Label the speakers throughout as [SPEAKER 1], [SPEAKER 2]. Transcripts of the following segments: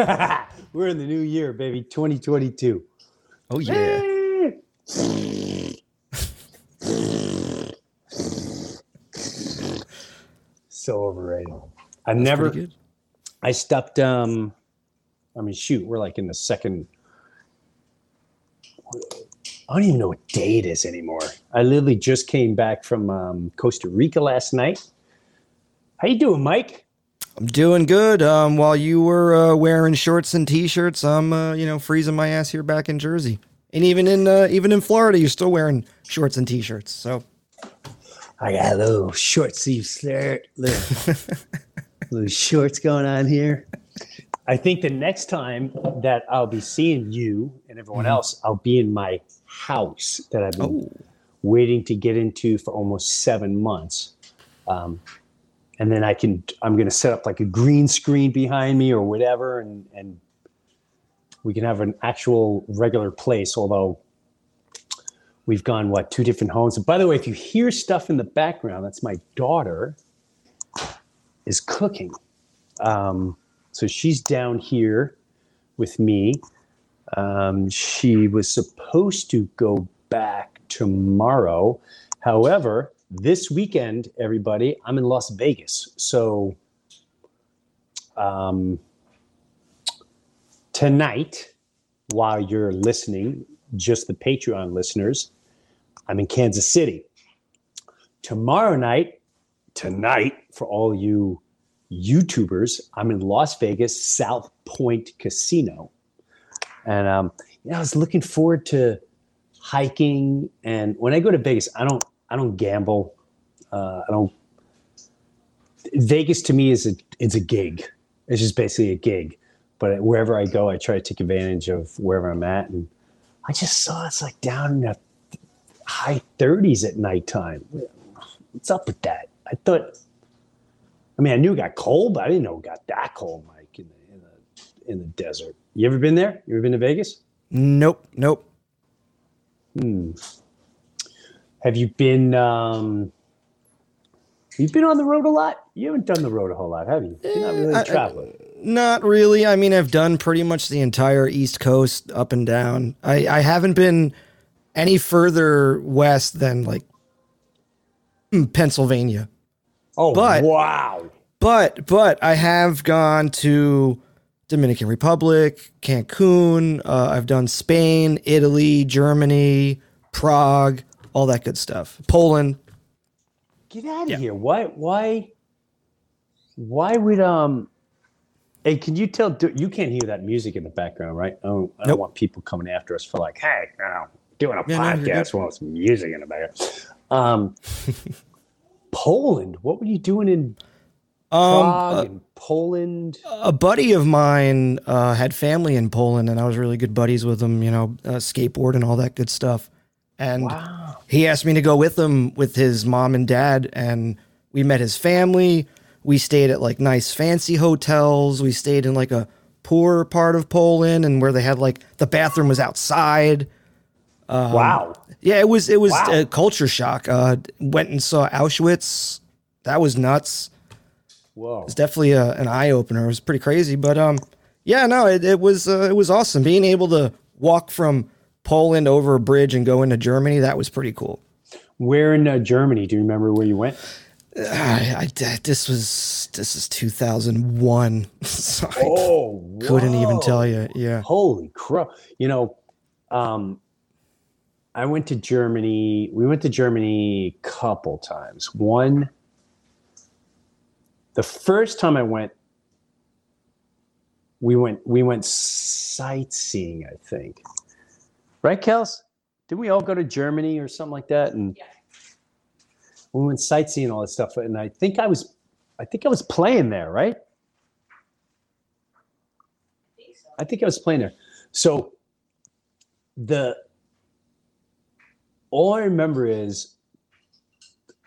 [SPEAKER 1] We're in the new year, baby, 2022.
[SPEAKER 2] Oh yeah.
[SPEAKER 1] so overrated. I
[SPEAKER 2] That's
[SPEAKER 1] never. I stepped um I mean shoot, we're like in the second I don't even know what day it is anymore. I literally just came back from um, Costa Rica last night. How you doing, Mike?
[SPEAKER 2] I'm doing good. Um, while you were uh, wearing shorts and t-shirts, I'm uh, you know freezing my ass here back in Jersey, and even in uh, even in Florida, you're still wearing shorts and t-shirts. So
[SPEAKER 1] I got a little short sleeve shirt, little, little shorts going on here. I think the next time that I'll be seeing you and everyone
[SPEAKER 2] Mhm.
[SPEAKER 1] else, I'll be in my house that I've been
[SPEAKER 2] oh,
[SPEAKER 1] waiting to get into for almost seven months. Um, and then I can, I'm going to set up like a green screen behind me or whatever, and, and we can have an actual regular place. Although we've gone, what, two different homes. And by the way, if you hear stuff in the background, that's my daughter is cooking. Um, so she's down here with me. Um, she was supposed to go back tomorrow. However, this weekend, everybody, I'm in Las Vegas. So um, tonight, while you're listening, just the Patreon listeners, I'm in Kansas City. Tomorrow night, tonight, for all you YouTubers, I'm in Las Vegas, South Point Casino. And um, you know, I was looking forward to hiking. And when I go to Vegas, I don't I don't gamble. Uh, I don't. Vegas to me is a it's a gig. It's just basically a gig. But wherever I go, I try to take advantage of wherever I'm at. And I just saw it's like down in the high 30s at nighttime. What's up with that? I thought. I mean, I knew it got cold, but I didn't know it got that cold, Mike, in the in the in the desert. You ever been there? You ever been to Vegas?
[SPEAKER 2] nope, nope.
[SPEAKER 1] Hmm. Have you been? Um, you've been on the road a lot. You haven't done the road a whole lot, have you? You're not really traveling. traveler.
[SPEAKER 2] Not really. I mean, I've done pretty much the entire East Coast up and down. I, I haven't been any further west than like mm, Pennsylvania.
[SPEAKER 1] oh,
[SPEAKER 2] but-
[SPEAKER 1] wow!
[SPEAKER 2] But but I have gone to Dominican Republic, Cancun. Uh, I've done Spain, Italy, Germany, Prague, all that good stuff. Poland.
[SPEAKER 1] Get out of
[SPEAKER 2] Yeah.
[SPEAKER 1] here! Why? Why? Why would um? Hey, can you tell? You can't hear that music in the background, right? I don't, I don't
[SPEAKER 2] Nope.
[SPEAKER 1] want people coming after us for like, hey, you know, doing a
[SPEAKER 2] Yeah, no,
[SPEAKER 1] podcast with some music in the background. Um, Poland. What were you doing in
[SPEAKER 2] Um,
[SPEAKER 1] Prague and Poland?
[SPEAKER 2] a buddy of mine uh, had family in Poland, and I was really good buddies with him. You know, uh, skateboard and all that good stuff. And
[SPEAKER 1] Wow.
[SPEAKER 2] He asked me to go with him with his mom and dad and we met his family. We stayed at like nice fancy hotels. We stayed in like a poor part of poland and where they had like the bathroom was outside.
[SPEAKER 1] Wow.
[SPEAKER 2] yeah it was it was
[SPEAKER 1] Wow.
[SPEAKER 2] a culture shock. Uh went and saw auschwitz. That was nuts.
[SPEAKER 1] Whoa.
[SPEAKER 2] it's definitely a, an eye-opener. It was pretty crazy but um yeah no it, it was uh, it was awesome being able to walk from poland over a bridge and go into germany that was pretty cool
[SPEAKER 1] Where in uh, Germany? Do you remember where you went?
[SPEAKER 2] I, I- this was this is 2001 so I
[SPEAKER 1] Oh,
[SPEAKER 2] couldn't even tell you yeah
[SPEAKER 1] Holy crap! You know, um, I went to Germany. We went to Germany a couple times. One, the first time I went, we went we went sightseeing. I think, right, Kels? Did we all go to Germany or something like that? And we went sightseeing all that stuff. And I think I was, I think I was playing there, right? I think I was playing there. So the all I remember is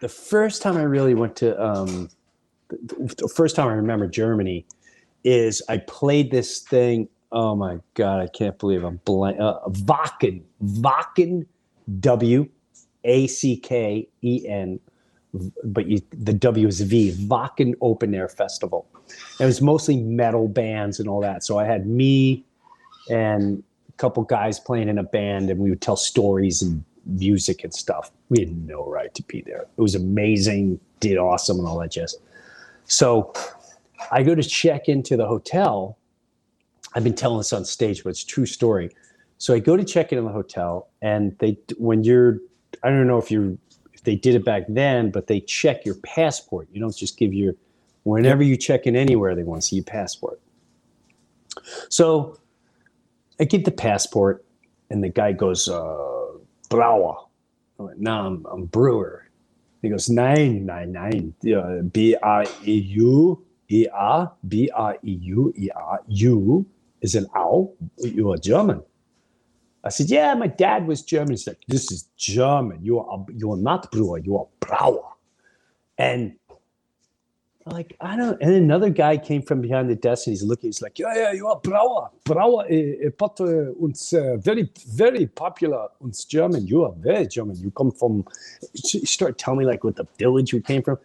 [SPEAKER 1] the first time I really went to um, the, the first time I remember Germany is I played this thing. Oh my god, I can't believe I'm blank. Uh, Wacken, Wacken, W A C K E N, but you, the W is V, Wacken Open Air Festival. It was mostly metal bands and all that. So I had me and a couple guys playing in a band, and we would tell stories and music and stuff. We had no right to be there. It was amazing, did awesome, and all that jazz. So I go to check into the hotel. I've been telling this on stage, but it's true story. So I go to check in in the hotel, and they when you're I don't know if you if they did it back then, but they check your passport. You don't just give your whenever you check in anywhere, they want to see your passport. So I give the passport, and the guy goes, uh. I went, no, I'm, I'm Breuer. He goes, nine, nine, nine. B R E U E R, B R E U You is an owl. You are German. I said, yeah, my dad was German. He's like, this is German. You are you are not Breuer. You are Brauer. And like I don't. And another guy came from behind the desk and he's looking. He's like, yeah, yeah, you are Brauer. Brauer, uh, but uh, uns uh, very, very popular. Uns German. You are very German. You come from. He started telling me like what the village we came from.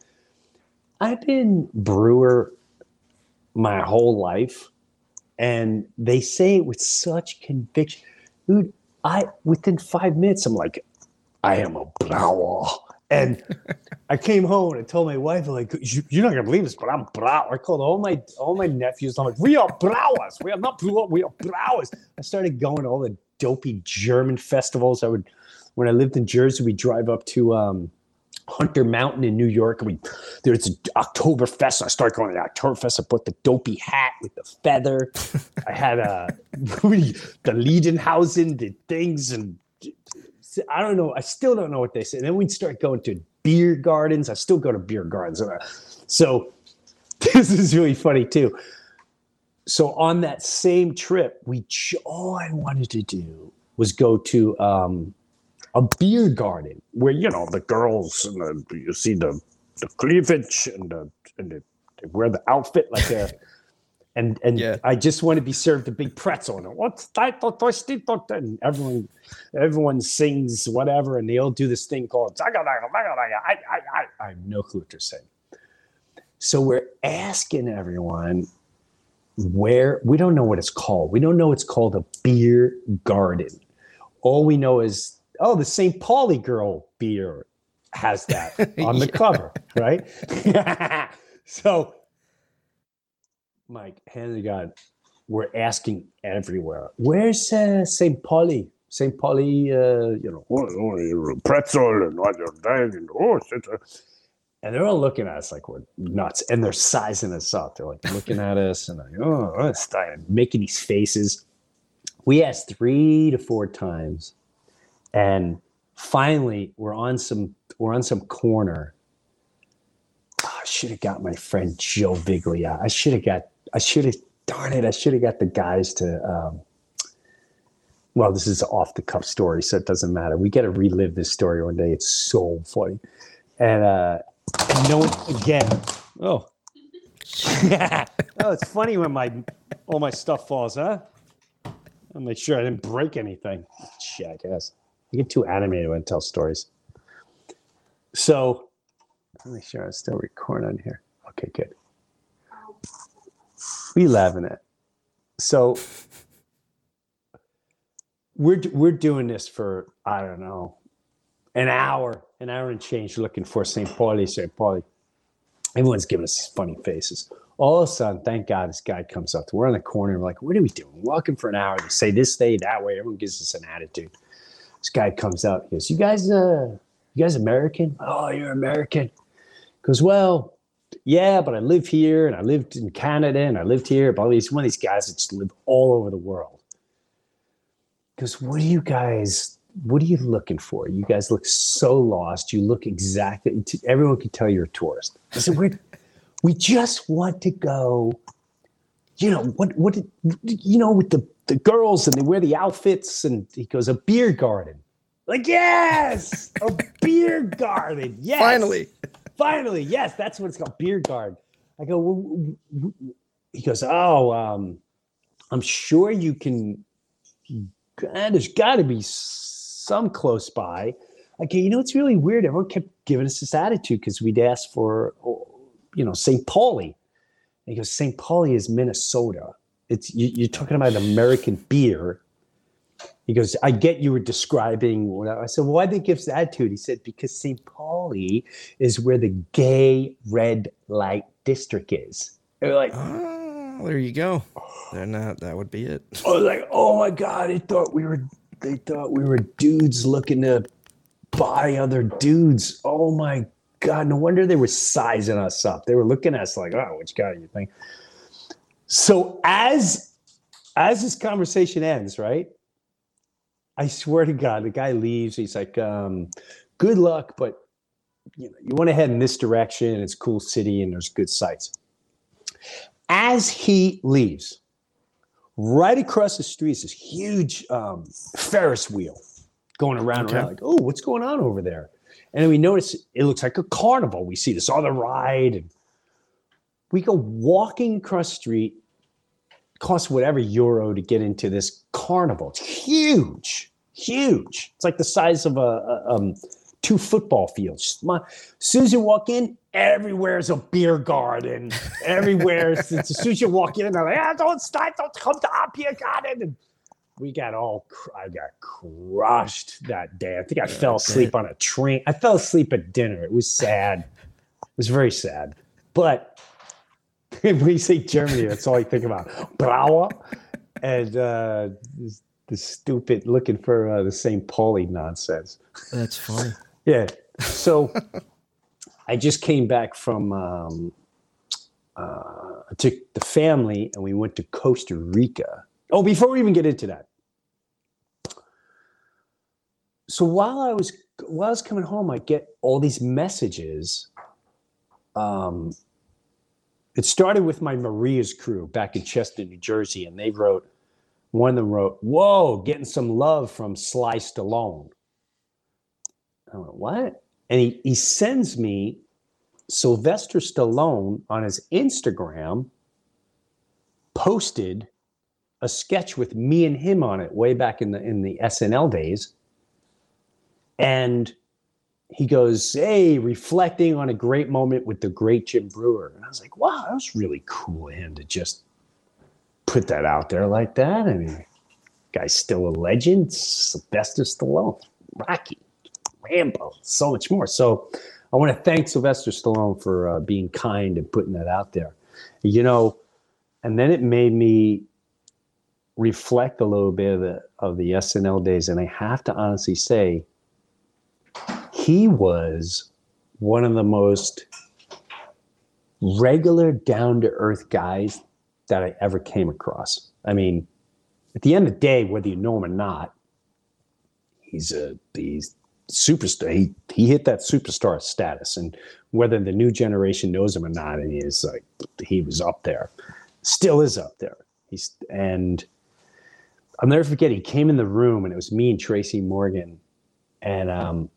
[SPEAKER 1] I've been Breuer my whole life, and they say it with such conviction, dude. I within five minutes, I'm like, I am a Brauer. And I came home and I told my wife, like, you're not gonna believe this, but I'm Brau. I called all my all my nephews. I'm like, we are Brauers. We are not Brau. We are Brauers. I started going to all the dopey German festivals. I would, when I lived in Jersey, we drive up to um, Hunter Mountain in New York. We there's Oktoberfest. I start going to Oktoberfest. I put the dopey hat with the feather. I had a the Liedenhausen, the things and I don't know. I still don't know what they say. And then we'd start going to beer gardens. I still go to beer gardens. So this is really funny too. So on that same trip, we all I wanted to do was go to um, a beer garden where you know the girls and the, you see the the cleavage and the and the, they wear the outfit like a and and
[SPEAKER 2] Yeah.
[SPEAKER 1] I just want to be served a big pretzel and oh, what's that tota- and everyone everyone sings whatever and they all do this thing called. I, I, I, I have no clue what they're saying. So we're asking everyone where we don't know what it's called. We don't know it's called a beer garden. All we know is oh, the St. Pauli girl beer has that on the
[SPEAKER 2] Yeah.
[SPEAKER 1] cover, right? so Mike, hand to God, we're asking everywhere. Where's uh, St. Pauli? St. Pauli, uh, you know, oh, oh, pretzel and what you're doing, and oh, shit, uh," and they're all looking at us like we're nuts, and they're sizing us up. They're like looking at us and like, oh, it's dying, making these faces. We asked three to four times, and finally, we're on some we're on some corner. Oh, I should have got my friend Joe Viglia. I should have got. I should have. Darn it! I should have got the guys to. Um, well, this is off the cuff story, so it doesn't matter. We got to relive this story one day. It's so funny, and uh, no again. Oh, oh, it's funny when my all my stuff falls, huh? I'll make sure I didn't break anything. Jackass. I get too animated when I tell stories. So, let me make sure I'm still recording on here. Okay, good. We laughing at. So, we're we're doing this for I don't know, an hour, an hour and change, looking for St. Pauli, St. Pauli. Everyone's giving us funny faces. All of a sudden, thank God, this guy comes up. We're on the corner. We're like, what are we doing? Walking for an hour. They say this way, that way. Everyone gives us an attitude. This guy comes out. He goes, "You guys, uh, you guys American? Oh, you're American." Goes, "Well, yeah, but I live here, and I lived in Canada, and I lived here." But he's one of these guys that just live all over the world. Goes, "What are you guys? What are you looking for? You guys look so lost. You look exactly. Everyone can tell you're a tourist." I said, "We're." we just want to go you know what what did- you know with the the girls and they wear the outfits and he goes a beer garden like yes a beer garden yes
[SPEAKER 2] Finally.
[SPEAKER 1] finally yes that's what it's called beer garden i go he goes oh um i'm sure you can God, there's got to be some close by like, you know, it's really weird. Everyone kept giving us this attitude because we'd ask for, you know, St. Pauli. He goes, St. Pauli is Minnesota. It's you, you're talking about American beer. He goes, I get you were describing what I said. Well, why they give attitude? He said, because St. Pauli is where the gay red light district is. We're like,
[SPEAKER 2] Oh, there you go. Oh. Then that that would be it.
[SPEAKER 1] I was like, oh my god, they thought we were they thought we were dudes looking to buy other dudes. Oh my god, no wonder they were sizing us up. They were looking at us like, oh, which guy do you think? So as as this conversation ends, right? I swear to God, the guy leaves. He's like, um, good luck, but you know, you want to head in this direction. It's a cool city and there's good sights. As he leaves, right across the street is this huge um, Ferris wheel going around and
[SPEAKER 2] Okay.
[SPEAKER 1] around. Like, oh, what's going on over there? And then we notice it looks like a carnival. We see this other ride, and we go walking across street. Costs whatever euro to get into this carnival. It's huge, huge. It's like the size of a, a um, two football fields. My, as soon as you walk in, everywhere's a beer garden. Everywhere, as soon as you walk in, they're like, ah, don't stop, don't come to our beer garden. And we got all, cr- I got crushed that day. I think I fell asleep on a train. I fell asleep at dinner. It was sad. It was very sad. But when you say Germany, that's all I think about. Brauer and uh, this stupid looking for uh, the St. Pauli nonsense.
[SPEAKER 2] That's funny.
[SPEAKER 1] Yeah. So I just came back from um, uh, I took the family and we went to Costa Rica. Oh, before we even get into that. So while I was while I was coming home, I get all these messages. Um, it started with my Maria's crew back in Chester, New Jersey, and they wrote one of them wrote, "Whoa, getting some love from Sly Stallone." I went, what? And he, he sends me Sylvester Stallone on his Instagram posted a sketch with me and him on it way back in the in the SNL days. And he goes, Hey, reflecting on a great moment with the great Jim Breuer. And I was like, wow, that was really cool of him to just put that out there like that. I mean, guy's still a legend. Sylvester Stallone, Rocky. Rambo, so much more. So I want to thank Sylvester Stallone for uh, being kind and putting that out there. You know, and then it made me reflect a little bit of the of the SNL days, and I have to honestly say, he was one of the most regular, down to earth guys that I ever came across. I mean, at the end of the day, whether you know him or not, he's a he's superstar. He he hit that superstar status, and whether the new generation knows him or not, I mean, like he was up there, still is up there. He's and I'll never forget. He came in the room, and it was me and Tracy Morgan, and um,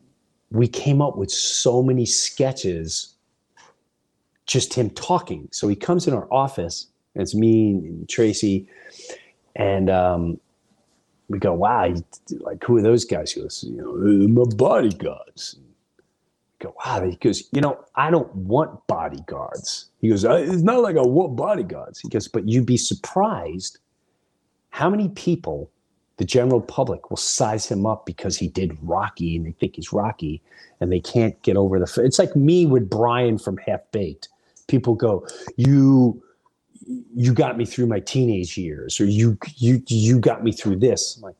[SPEAKER 1] we came up with so many sketches. Just him talking. So he comes in our office, and it's me and Tracy, and um, we go, wow, like who are those guys? He goes, you know, "Uh, my bodyguards. Go, wow. He goes, you know, I don't want bodyguards. He goes, it's not like I want bodyguards. He goes, but you'd be surprised how many people, the general public, will size him up because he did Rocky and they think he's Rocky and they can't get over the. f- It's like me with Brian from Half Baked. People go, you you got me through my teenage years or you you you got me through this I'm like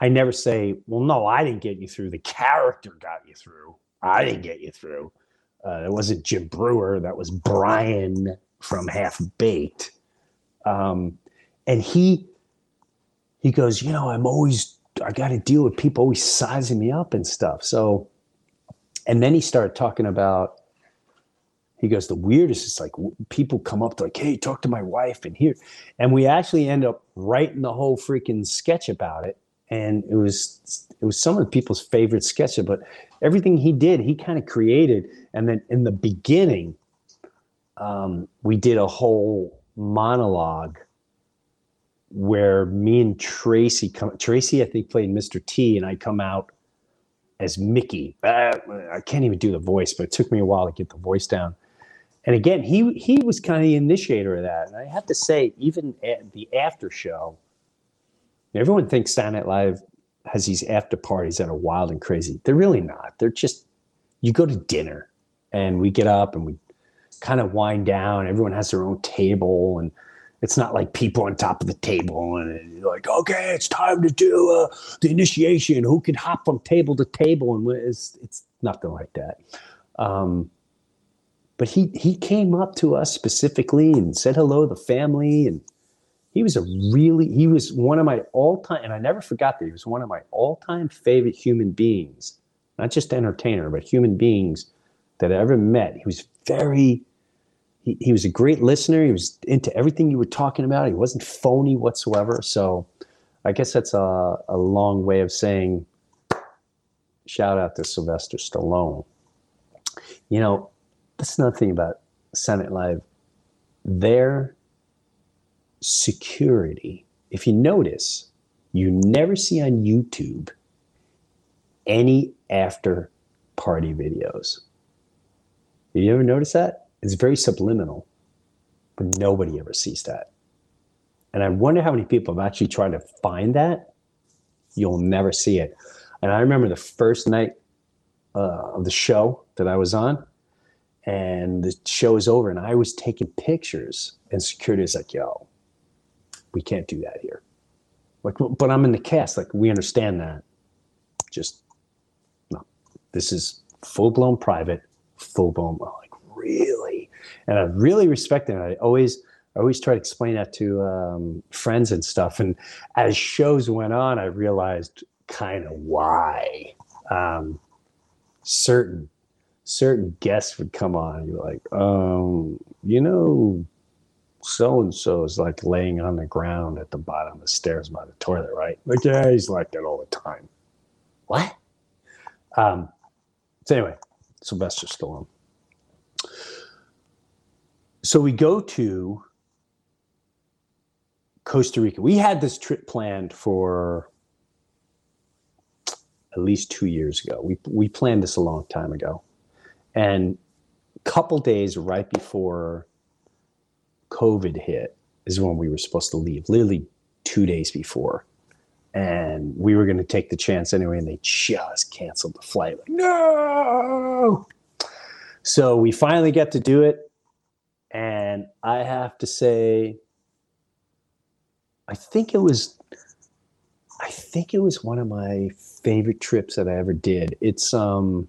[SPEAKER 1] i never say well no i didn't get you through the character got you through i didn't get you through uh, it wasn't Jim Breuer that was brian from half baked um, and he he goes you know i'm always i got to deal with people always sizing me up and stuff. So and then he started talking about he goes the weirdest is like people come up to like hey talk to my wife and here and we actually end up writing the whole freaking sketch about it and it was it was some of the people's favorite sketches but everything he did he kind of created and then in the beginning um, we did a whole monologue where me and tracy come tracy i think played mr t and i come out as Mickey. Uh, I can't even do the voice, but it took me a while to get the voice down. And again, he he was kind of the initiator of that. And I have to say, even at the after show, everyone thinks Saturday Night Live has these after parties that are wild and crazy. They're really not. They're just you go to dinner and we get up and we kind of wind down. Everyone has their own table and it's not like people on top of the table and like, okay, it's time to do uh, the initiation. Who can hop from table to table? And it's it's nothing like that. Um, but he he came up to us specifically and said hello to the family and he was a really he was one of my all-time and i never forgot that he was one of my all-time favorite human beings not just entertainer but human beings that i ever met he was very he, he was a great listener. He was into everything you were talking about. He wasn't phony whatsoever. So I guess that's a, a long way of saying shout out to Sylvester Stallone. You know, that's another thing about Senate Live. Their security, if you notice, you never see on YouTube any after party videos. Have you ever noticed that? It's very subliminal, but nobody ever sees that. And I wonder how many people have actually tried to find that. You'll never see it. And I remember the first night uh, of the show that I was on, and the show is over, and I was taking pictures, and security is like, "Yo, we can't do that here." Like, but I'm in the cast. Like, we understand that. Just no. This is full blown private, full blown. Like, really? And I really respect it. I always, I always try to explain that to um, friends and stuff. And as shows went on, I realized kind of why um, certain certain guests would come on. You're like, um, you know, so and so is like laying on the ground at the bottom of the stairs by the toilet, right? Like, yeah, he's like that all the time. What? Um, so anyway, Sylvester Stallone so we go to Costa Rica. We had this trip planned for at least two years ago. We we planned this a long time ago, and a couple days right before COVID hit is when we were supposed to leave. Literally two days before, and we were going to take the chance anyway, and they just canceled the flight. Like, no. So we finally get to do it and I have to say, I think it was, I think it was one of my favorite trips that I ever did. It's um,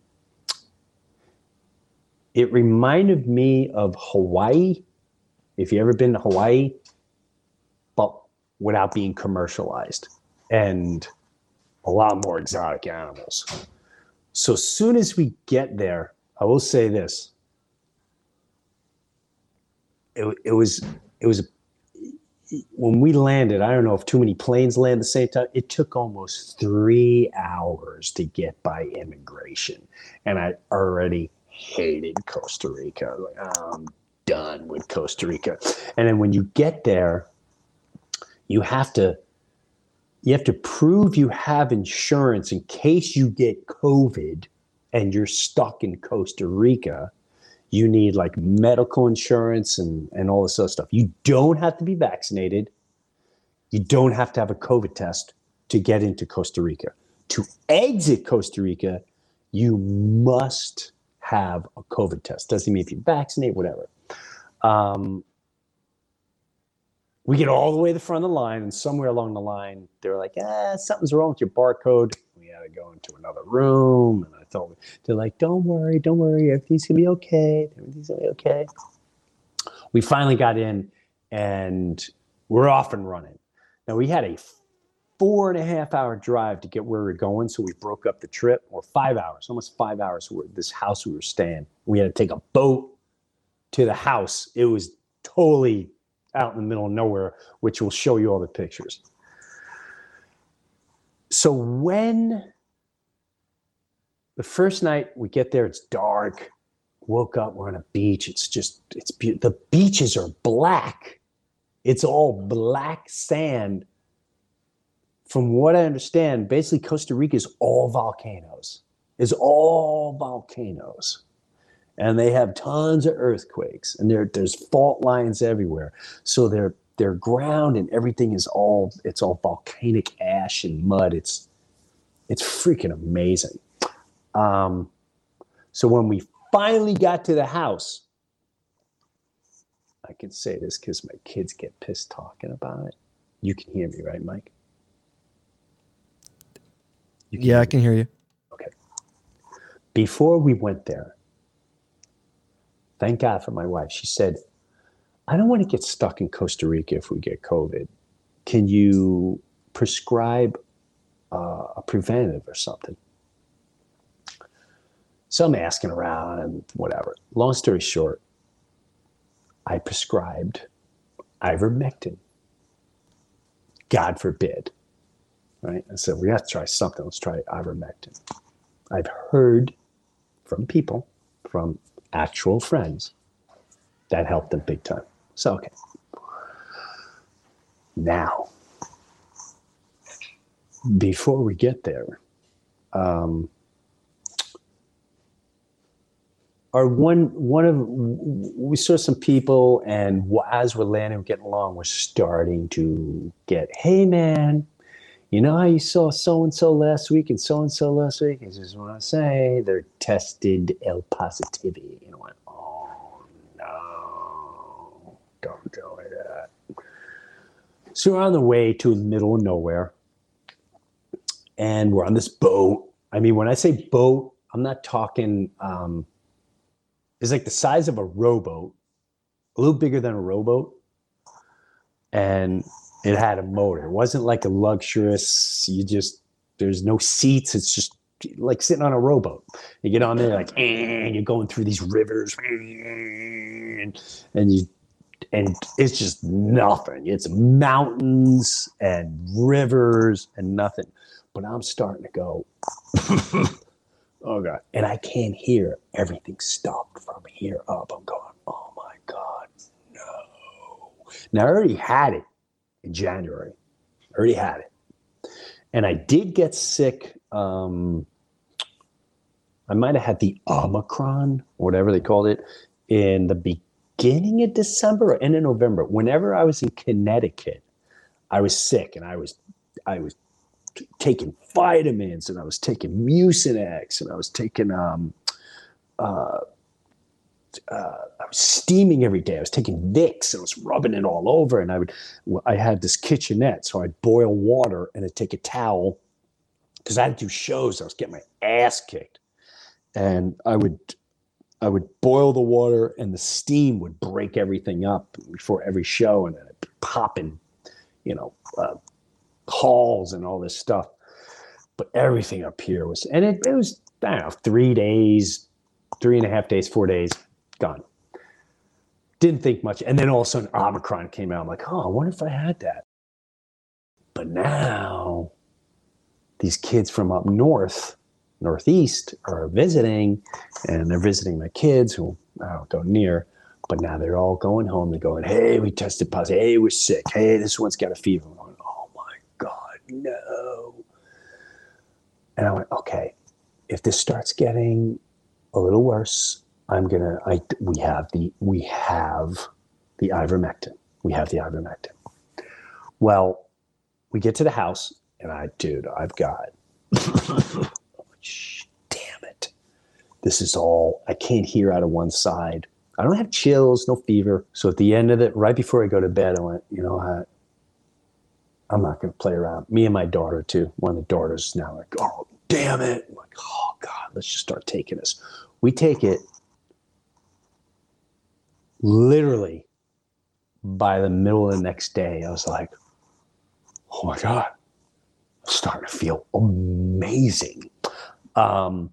[SPEAKER 1] it reminded me of Hawaii. If you ever been to Hawaii, but without being commercialized and a lot more exotic animals. So as soon as we get there, I will say this it, it was it was when we landed, I don't know if too many planes land the same time. It took almost three hours to get by immigration, and I already hated Costa Rica. Like, I'm done with Costa Rica. And then when you get there, you have to you have to prove you have insurance in case you get COVID and you're stuck in Costa Rica you need like medical insurance and, and all this other stuff. You don't have to be vaccinated. You don't have to have a COVID test to get into Costa Rica. To exit Costa Rica, you must have a COVID test. Doesn't mean if you vaccinate, whatever. Um, we get all the way to the front of the line, and somewhere along the line, they're like, "Ah, something's wrong with your barcode." We had to go into another room, and thought they're like, "Don't worry, don't worry, everything's gonna be okay. Everything's gonna be okay." We finally got in, and we're off and running. Now we had a four and a half hour drive to get where we are going, so we broke up the trip, or five hours, almost five hours. This house we were staying, we had to take a boat to the house. It was totally out in the middle of nowhere, which will show you all the pictures. So when the first night we get there, it's dark. Woke up, we're on a beach. It's just, it's beautiful. The beaches are black. It's all black sand. From what I understand, basically Costa Rica is all volcanoes. is all volcanoes. And they have tons of earthquakes and there, there's fault lines everywhere. So their their ground and everything is all it's all volcanic ash and mud. It's it's freaking amazing. Um, so when we finally got to the house, I can say this because my kids get pissed talking about it. You can hear me, right, Mike?
[SPEAKER 2] You yeah, I can hear you.
[SPEAKER 1] Okay. Before we went there, thank God for my wife. She said, I don't want to get stuck in Costa Rica if we get COVID. Can you prescribe uh, a preventative or something? So I'm asking around and whatever. Long story short, I prescribed ivermectin. God forbid. Right? I said, we have to try something. Let's try ivermectin. I've heard from people, from actual friends, that helped them big time. So, okay. Now, before we get there, um, our one one of we saw some people, and as we're landing, we're getting along, we're starting to get, hey man, you know how you saw so and so last week and so and so last week? I just want to say they're tested L positivity. You know what? Oh no, don't tell me that. So we're on the way to the middle of nowhere, and we're on this boat. I mean, when I say boat, I'm not talking. Um, it's like the size of a rowboat, a little bigger than a rowboat, and it had a motor. It wasn't like a luxurious. You just there's no seats. It's just like sitting on a rowboat. You get on there like, and you're going through these rivers, and, and you and it's just nothing. It's mountains and rivers and nothing. But I'm starting to go. oh god! And I can't hear. Everything stopped from here up. I'm going. Oh my god, no! Now I already had it in January. I already had it. And I did get sick. Um, I might have had the Omicron, whatever they called it, in the beginning of December or end of November. Whenever I was in Connecticut, I was sick and I was I was taking vitamins and I was taking Mucinex and I was taking um, uh, uh, I was steaming every day. I was taking Vicks and I was rubbing it all over. And I would, I had this kitchenette, so I'd boil water and I'd take a towel because I had to do shows. I was getting my ass kicked, and I would, I would boil the water and the steam would break everything up before every show, and then I'd pop in, you know, uh, halls and all this stuff. But everything up here was, and it, it was, I don't know, three days, three and a half days, four days gone. Didn't think much. And then all of a sudden, Omicron came out. I'm like, oh, I wonder if I had that. But now, these kids from up north, northeast, are visiting, and they're visiting my kids who I don't go near. But now they're all going home. They're going, hey, we tested positive. Hey, we're sick. Hey, this one's got a fever. I'm going, oh my God, no. And I went, okay, if this starts getting a little worse, I'm gonna. I we have the we have the ivermectin. We have the ivermectin. Well, we get to the house, and I, dude, I've got. damn it! This is all. I can't hear out of one side. I don't have chills, no fever. So at the end of it, right before I go to bed, I went, you know what? I'm not going to play around. Me and my daughter too. One of the daughters now like, oh damn it! I'm like, oh god, let's just start taking this. We take it literally by the middle of the next day, I was like, oh my God, I'm starting to feel amazing. Um,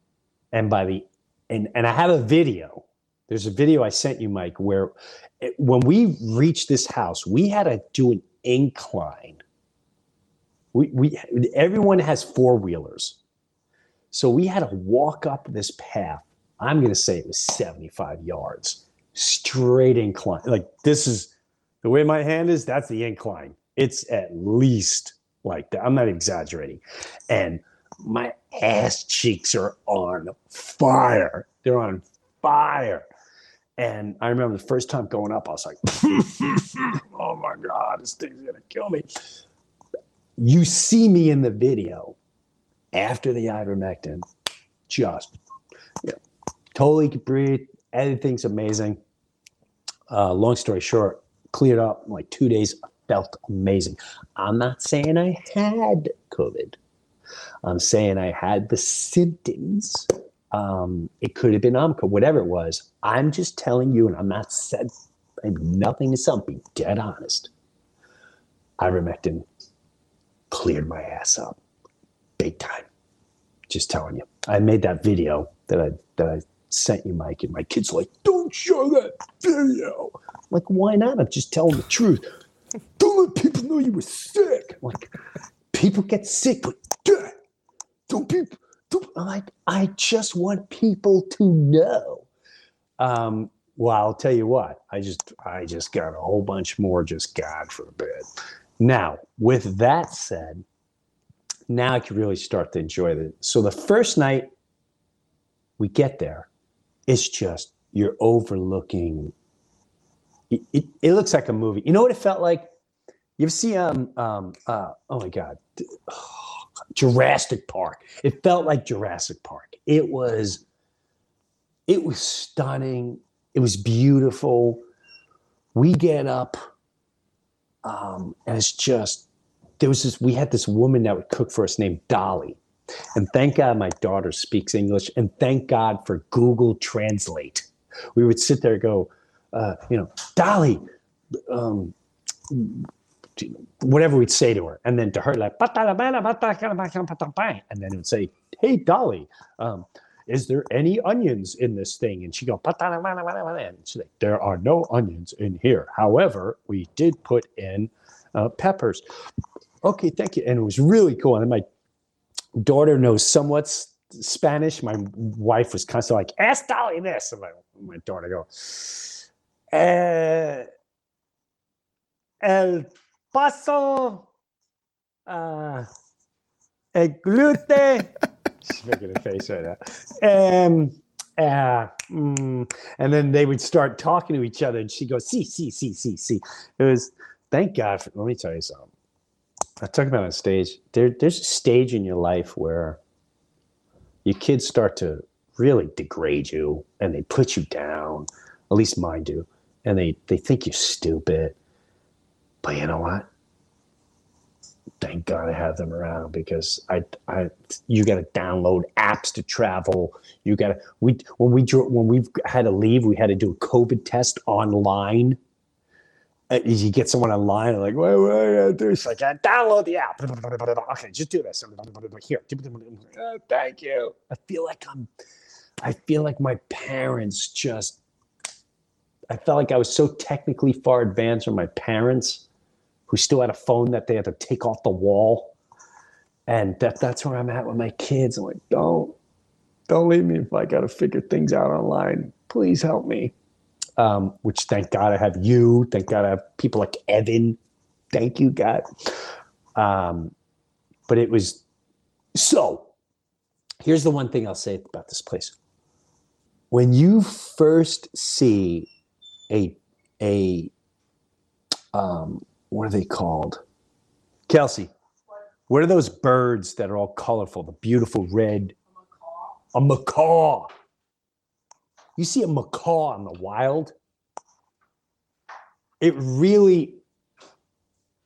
[SPEAKER 1] and by the, and, and I have a video. There's a video I sent you, Mike, where it, when we reached this house, we had to do an incline. We, we everyone has four wheelers. So we had to walk up this path. I'm going to say it was 75 yards straight incline. Like this is the way my hand is, that's the incline. It's at least like that. I'm not exaggerating. And my ass cheeks are on fire. They're on fire. And I remember the first time going up, I was like, oh my God, this thing's going to kill me. You see me in the video after the ivermectin, just yeah, totally could breathe. Everything's amazing. Uh, long story short, cleared up in like two days. Felt amazing. I'm not saying I had COVID. I'm saying I had the symptoms um, it could have been Omicron, whatever it was. I'm just telling you, and I'm not said I'm nothing to some, be dead honest. Ivermectin cleared my ass up big time. Just telling you. I made that video that I that I sent you, Mike, and my kid's like, don't show that video. I'm like, why not? I'm just telling the truth. Don't let people know you were sick. I'm like, people get sick, but don't people I'm like, I just want people to know. Um, well, I'll tell you what, I just I just got a whole bunch more just God forbid. Now, with that said, now I can really start to enjoy it. So the first night we get there, it's just you're overlooking. It, it, it looks like a movie. You know what it felt like? You see um um uh oh my god. Oh, Jurassic Park. It felt like Jurassic Park. It was it was stunning. It was beautiful. We get up um, and it's just there was this we had this woman that would cook for us named Dolly. And thank God my daughter speaks English and thank God for Google Translate. We would sit there and go, uh, you know, Dolly, um, whatever we'd say to her. And then to her, like, and then it would say, Hey, Dolly, um, is there any onions in this thing? And she go, and she's like, there are no onions in here. However, we did put in uh, peppers. Okay, thank you. And it was really cool. And my daughter knows somewhat Spanish. My wife was constantly like, ask Dolly this. And my, my daughter go, eh, el paso uh, el glute. She's making a face right now. And, uh, mm, and then they would start talking to each other, and she goes, see, see, see, see, see. It was, thank God for, let me tell you something. I talk about on stage. There, there's a stage in your life where your kids start to really degrade you and they put you down. At least mine do. And they, they think you're stupid but you know what? Thank God I have them around because I, I, you got to download apps to travel. You got to we when we when we had to leave, we had to do a COVID test online. Uh, you get someone online, like, what, what I do? It's like, download the app. Okay, just do this. Here, uh, thank you. I feel like I'm, I feel like my parents just, I felt like I was so technically far advanced from my parents who still had a phone that they had to take off the wall. And that that's where I'm at with my kids. I'm like, don't, don't leave me if I got to figure things out online. Please help me. Um, which thank God I have you. Thank God I have people like Evan. Thank you, God. Um, but it was so. Here's the one thing I'll say about this place. When you first see a a um, what are they called? Kelsey, what are those birds that are all colorful? The beautiful red. A macaw. You see a macaw in the wild. It really.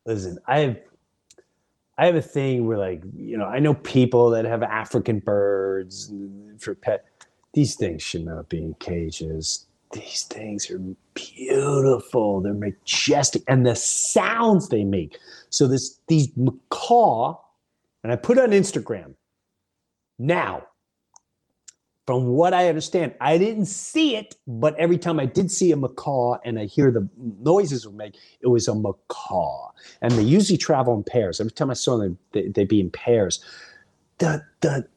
[SPEAKER 1] Listen, I have. I have a thing where, like, you know, I know people that have African birds for pet. These things should not be in cages these things are beautiful. They're majestic, and the sounds they make. So this these macaw, and I put on Instagram. Now, from what I understand, I didn't see it, but every time I did see a macaw and I hear the noises it make, it was a macaw. And they usually travel in pairs. Every time I saw them, they, would be in pairs. The the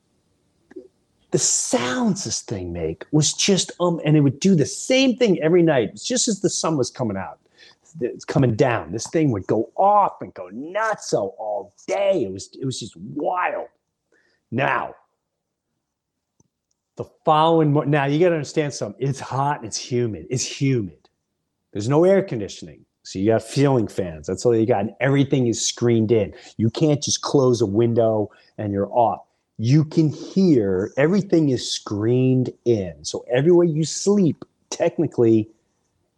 [SPEAKER 1] the sounds this thing make was just um and it would do the same thing every night just as the sun was coming out it's coming down this thing would go off and go nuts all day it was it was just wild Now, the following mo- now you got to understand something. It's hot and it's humid. It's humid. There's no air conditioning. So you got ceiling fans. That's all you got. And everything is screened in. You can't just close a window and you're off. You can hear everything is screened in. So everywhere you sleep, technically,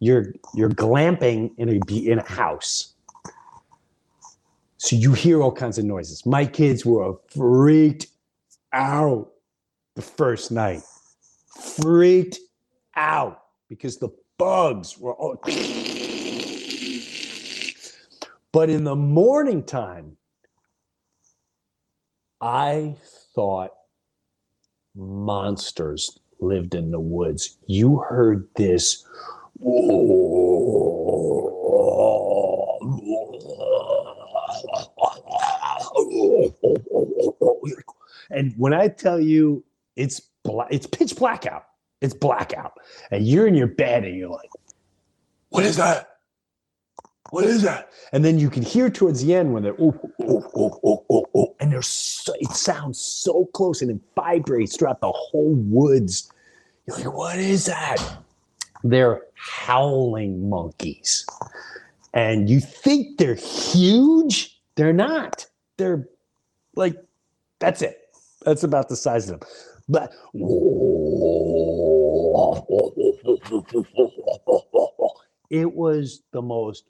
[SPEAKER 1] you're you're glamping in a in a house. So you hear all kinds of noises. My kids were freaked out the first night. Freaked out because the bugs were all. But in the morning time, I thought monsters lived in the woods. You heard this. And when I tell you it's black, it's pitch blackout. It's blackout. And you're in your bed and you're like, what is that? What is that? And then you can hear towards the end when they're oh oh, oh oh oh oh oh oh, and they're so, it sounds so close and it vibrates throughout the whole woods. You're like, what is that? They're howling monkeys, and you think they're huge. They're not. They're like that's it. That's about the size of them. But it was the most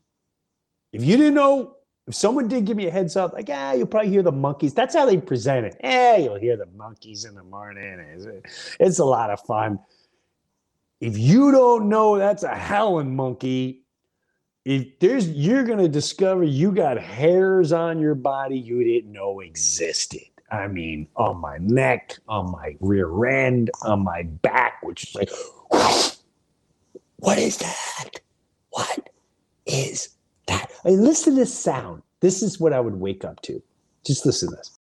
[SPEAKER 1] if you didn't know, if someone did give me a heads up, like, ah, you'll probably hear the monkeys. That's how they present it. Eh, you'll hear the monkeys in the morning. It's, it's a lot of fun. If you don't know that's a howling monkey, if there's you're gonna discover you got hairs on your body you didn't know existed. I mean, on my neck, on my rear end, on my back, which is like, what is that? What is that I mean, listen to this sound. This is what I would wake up to. Just listen to this.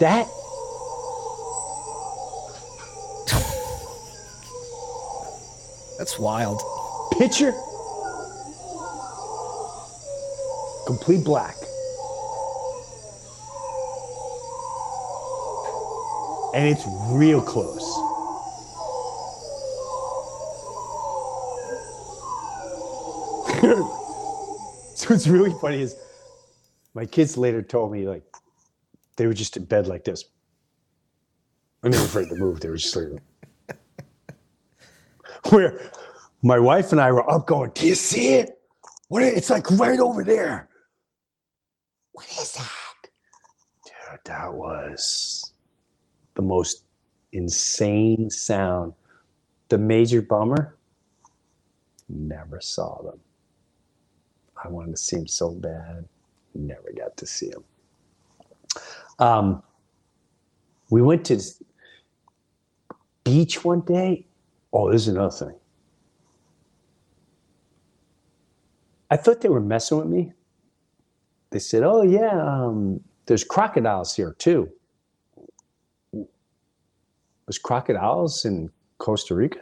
[SPEAKER 1] That
[SPEAKER 2] That's wild.
[SPEAKER 1] picture complete black. And it's real close. so what's really funny is my kids later told me like they were just in bed like this. And they were afraid to move. They were just like where my wife and I were up going, Do you see it? What is, it's like right over there. What is that? Dude, that was the most insane sound. The major bummer, never saw them. I wanted to see him so bad. Never got to see him. Um, we went to beach one day. Oh, this is another thing. I thought they were messing with me. They said, "Oh yeah, um, there's crocodiles here too." There's crocodiles in Costa Rica.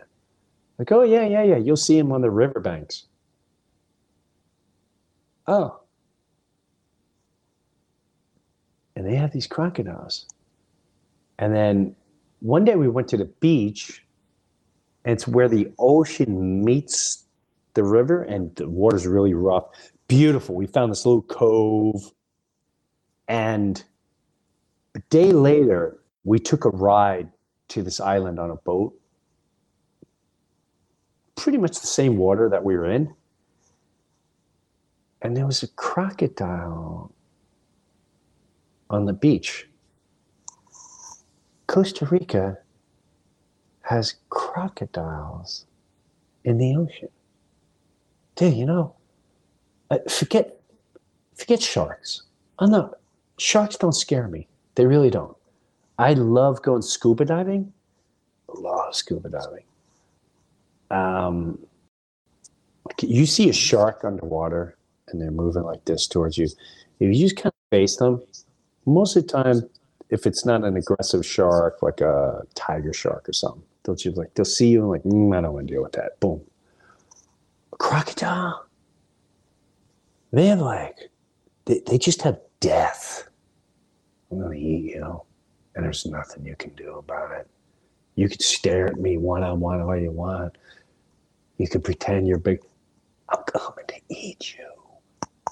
[SPEAKER 1] Like, oh yeah, yeah, yeah. You'll see them on the riverbanks. Oh. And they have these crocodiles. And then one day we went to the beach, and it's where the ocean meets the river, and the water's really rough. Beautiful. We found this little cove. And a day later, we took a ride to this island on a boat. Pretty much the same water that we were in and there was a crocodile on the beach. Costa Rica has crocodiles in the ocean. Dude, you know, uh, forget forget sharks. I'm not sharks don't scare me. They really don't. I love going scuba diving. Love scuba diving. Um, you see a shark underwater and they're moving like this towards you. If you just kind of face them, most of the time, if it's not an aggressive shark like a tiger shark or something, they'll just like they'll see you and like, mm, I don't want to deal with that. Boom. A crocodile. They have like they, they just have death. I'm gonna eat you, and there's nothing you can do about it. You could stare at me one on one all you want. You could pretend you're big. I'm coming to eat you.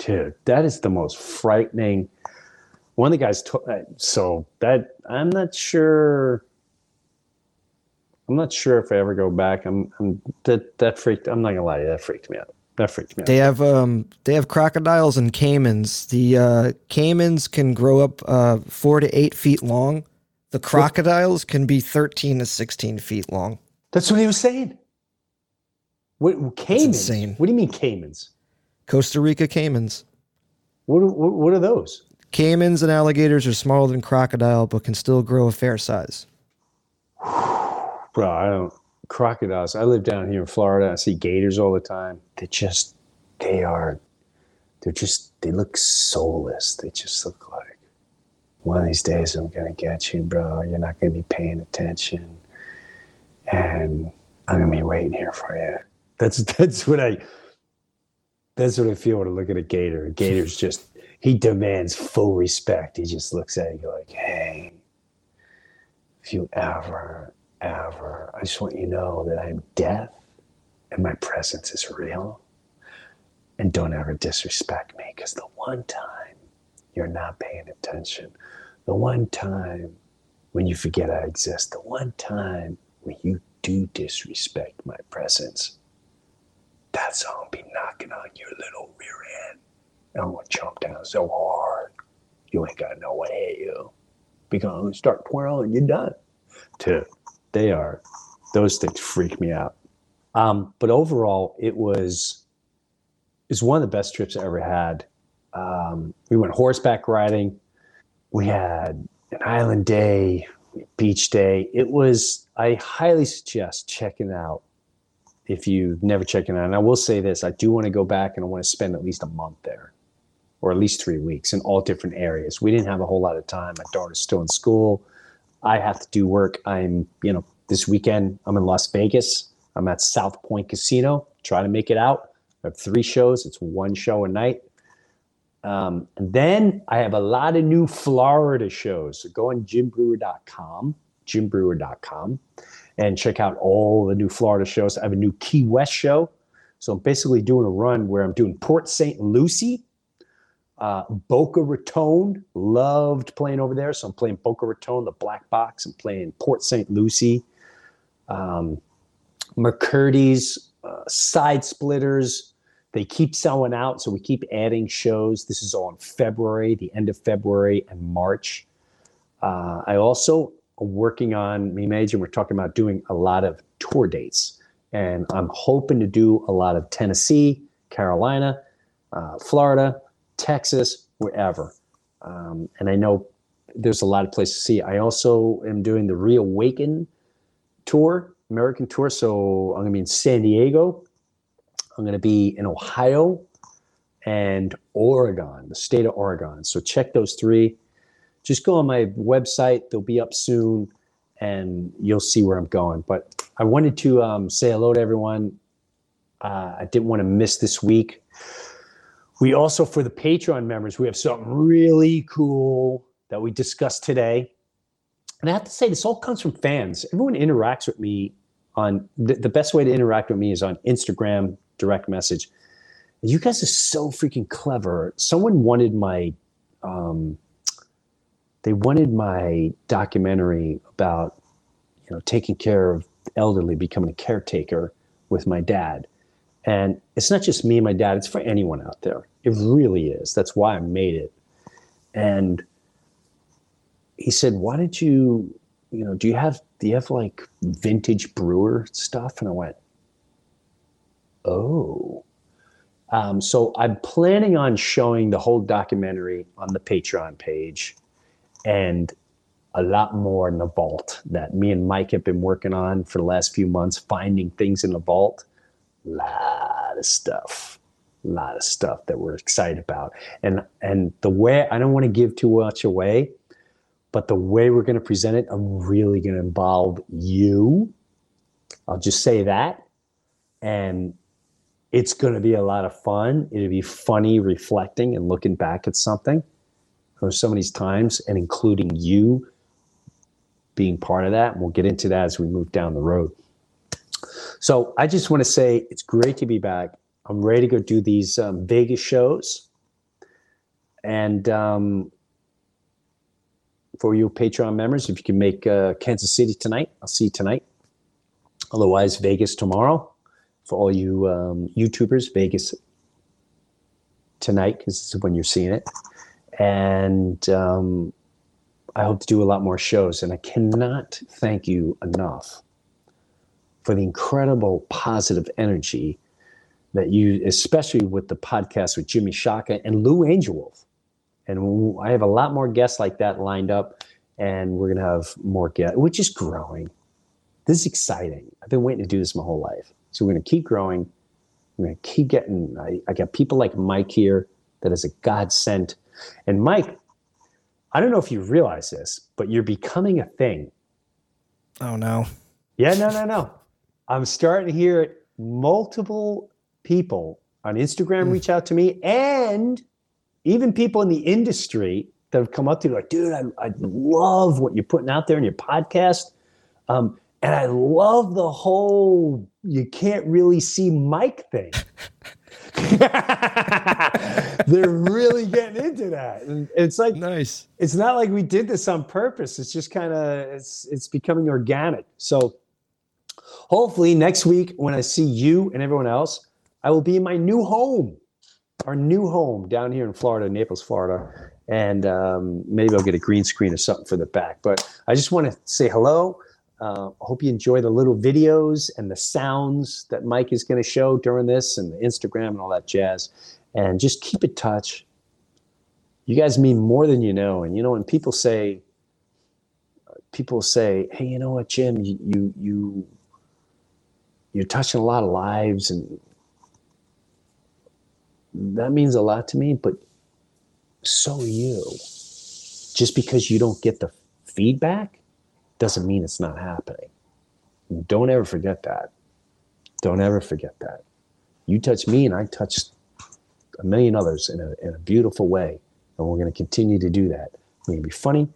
[SPEAKER 1] Dude, that is the most frightening. One of the guys, to, uh, so that I'm not sure. I'm not sure if I ever go back. I'm, I'm that that freaked. I'm not gonna lie to you, that freaked me out. That freaked me out.
[SPEAKER 2] They have um they have crocodiles and caimans. The uh, caimans can grow up uh, four to eight feet long. The crocodiles can be thirteen to sixteen feet long.
[SPEAKER 1] That's what he was saying. What caimans? What do you mean caimans?
[SPEAKER 2] Costa Rica caimans.
[SPEAKER 1] What are, what, what are those?
[SPEAKER 2] Caimans and alligators are smaller than crocodile, but can still grow a fair size.
[SPEAKER 1] Bro, I don't crocodiles. I live down here in Florida. I see gators all the time. They just they are they're just they look soulless. They just look like one of these days I'm gonna get you, bro. You're not gonna be paying attention. And I'm gonna be waiting here for you. That's that's what I that's what I feel when I look at a gator. A gator's just he demands full respect. He just looks at you like, hey, if you ever, ever, I just want you to know that I'm death and my presence is real. And don't ever disrespect me because the one time you're not paying attention, the one time when you forget I exist, the one time when you do disrespect my presence, that's song be knocking on your little rear end. And I'm gonna jump down so hard, you ain't got no way, you. Because gonna start twirling, you're done. Dude, they are, those things freak me out. Um, but overall, it was, it was one of the best trips I ever had. Um, we went horseback riding. We had an island day, beach day. It was, I highly suggest checking out if you've never checked it out. And I will say this I do want to go back and I want to spend at least a month there or at least three weeks in all different areas. We didn't have a whole lot of time. My daughter's still in school. I have to do work. I'm, you know, this weekend I'm in Las Vegas. I'm at South Point Casino. Try to make it out. I have three shows. It's one show a night. Um, then I have a lot of new Florida shows. So go on jimbreuer.com, jimbreuer.com, and check out all the new Florida shows. I have a new Key West show. So I'm basically doing a run where I'm doing Port St. Lucie, uh, Boca Raton. Loved playing over there. So I'm playing Boca Raton, the Black Box. I'm playing Port St. Lucie, um, McCurdy's, uh, Side Splitters. They keep selling out, so we keep adding shows. This is all in February, the end of February and March. Uh, I also working on me major. We're talking about doing a lot of tour dates, and I'm hoping to do a lot of Tennessee, Carolina, uh, Florida, Texas, wherever. Um, and I know there's a lot of places to see. I also am doing the Reawaken tour, American tour. So I'm going to be in San Diego. I'm going to be in Ohio and Oregon, the state of Oregon. So check those three. Just go on my website. They'll be up soon and you'll see where I'm going. But I wanted to um, say hello to everyone. Uh, I didn't want to miss this week. We also, for the Patreon members, we have something really cool that we discussed today. And I have to say, this all comes from fans. Everyone interacts with me on the, the best way to interact with me is on Instagram, direct message. You guys are so freaking clever. Someone wanted my, um, they wanted my documentary about, you know, taking care of elderly, becoming a caretaker with my dad. And it's not just me and my dad, it's for anyone out there. It really is. That's why I made it. And he said, Why don't you, you know, do you have do you have like vintage Breuer stuff? And I went, Oh. Um, so I'm planning on showing the whole documentary on the Patreon page and a lot more in the vault that me and Mike have been working on for the last few months, finding things in the vault. A Lot of stuff. A lot of stuff that we're excited about. And and the way I don't want to give too much away, but the way we're going to present it, I'm really going to involve you. I'll just say that. And it's going to be a lot of fun. It'll be funny reflecting and looking back at something. Some of these times, and including you being part of that. And we'll get into that as we move down the road. So I just want to say it's great to be back. I'm ready to go do these um, Vegas shows. And um, for you Patreon members, if you can make uh, Kansas City tonight, I'll see you tonight. Otherwise, Vegas tomorrow. For all you um, YouTubers, Vegas tonight, because this is when you're seeing it. And um, I hope to do a lot more shows. And I cannot thank you enough for the incredible positive energy that you, especially with the podcast with Jimmy Shaka and Lou Angelwolf. And I have a lot more guests like that lined up, and we're going to have more guests, which is growing. This is exciting. I've been waiting to do this my whole life. So we're going to keep growing. We're going to keep getting, I, I got people like Mike here that is a godsend. And Mike, I don't know if you realize this, but you're becoming a thing.
[SPEAKER 2] Oh, no.
[SPEAKER 1] Yeah, no, no, no. I'm starting to hear it. multiple people on Instagram reach out to me and even people in the industry that have come up to you like, dude, I, I love what you're putting out there in your podcast. Um, and I love the whole you can't really see Mike thing. They're really getting into that. And it's like
[SPEAKER 2] Nice.
[SPEAKER 1] it's not like we did this on purpose. It's just kind of it's it's becoming organic. So hopefully next week when I see you and everyone else, I will be in my new home, our new home down here in Florida, Naples, Florida, and um, maybe I'll get a green screen or something for the back. But I just want to say hello. Uh, I hope you enjoy the little videos and the sounds that Mike is going to show during this, and the Instagram and all that jazz. And just keep in touch you guys mean more than you know. And you know, when people say, people say, "Hey, you know what, Jim? You you, you you're touching a lot of lives, and that means a lot to me." But so you. Just because you don't get the feedback doesn't mean it's not happening. Don't ever forget that. Don't ever forget that. You touch me, and I touch a million others in a, in a beautiful way and we're going to continue to do that. We're going to be funny.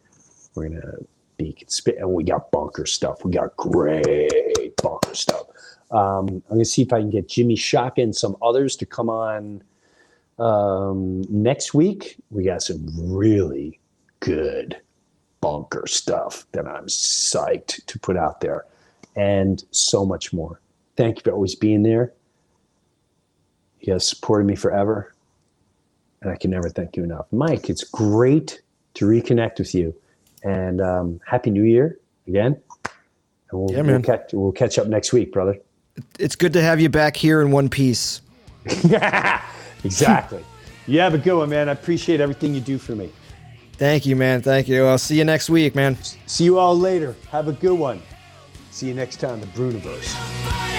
[SPEAKER 1] We're going to be consp- and we got bunker stuff. We got great bunker stuff. Um, I'm going to see if I can get Jimmy Shaka and some others to come on um, next week. We got some really good bunker stuff that I'm psyched to put out there, and so much more. Thank you for always being there. You have supported me forever and I can never thank you enough. Mike, it's great to reconnect with you, and um, happy New Year again. And we'll,
[SPEAKER 2] Yeah,
[SPEAKER 1] we'll
[SPEAKER 2] man.
[SPEAKER 1] catch we'll catch up next week, brother.
[SPEAKER 2] It's good to have you back here in one piece.
[SPEAKER 1] exactly. you have a good one, man. I appreciate everything you do for me.
[SPEAKER 2] Thank you, man. Thank you. I'll see you next week, man.
[SPEAKER 1] See you all later. Have a good one. See you next time, the Breuniverse.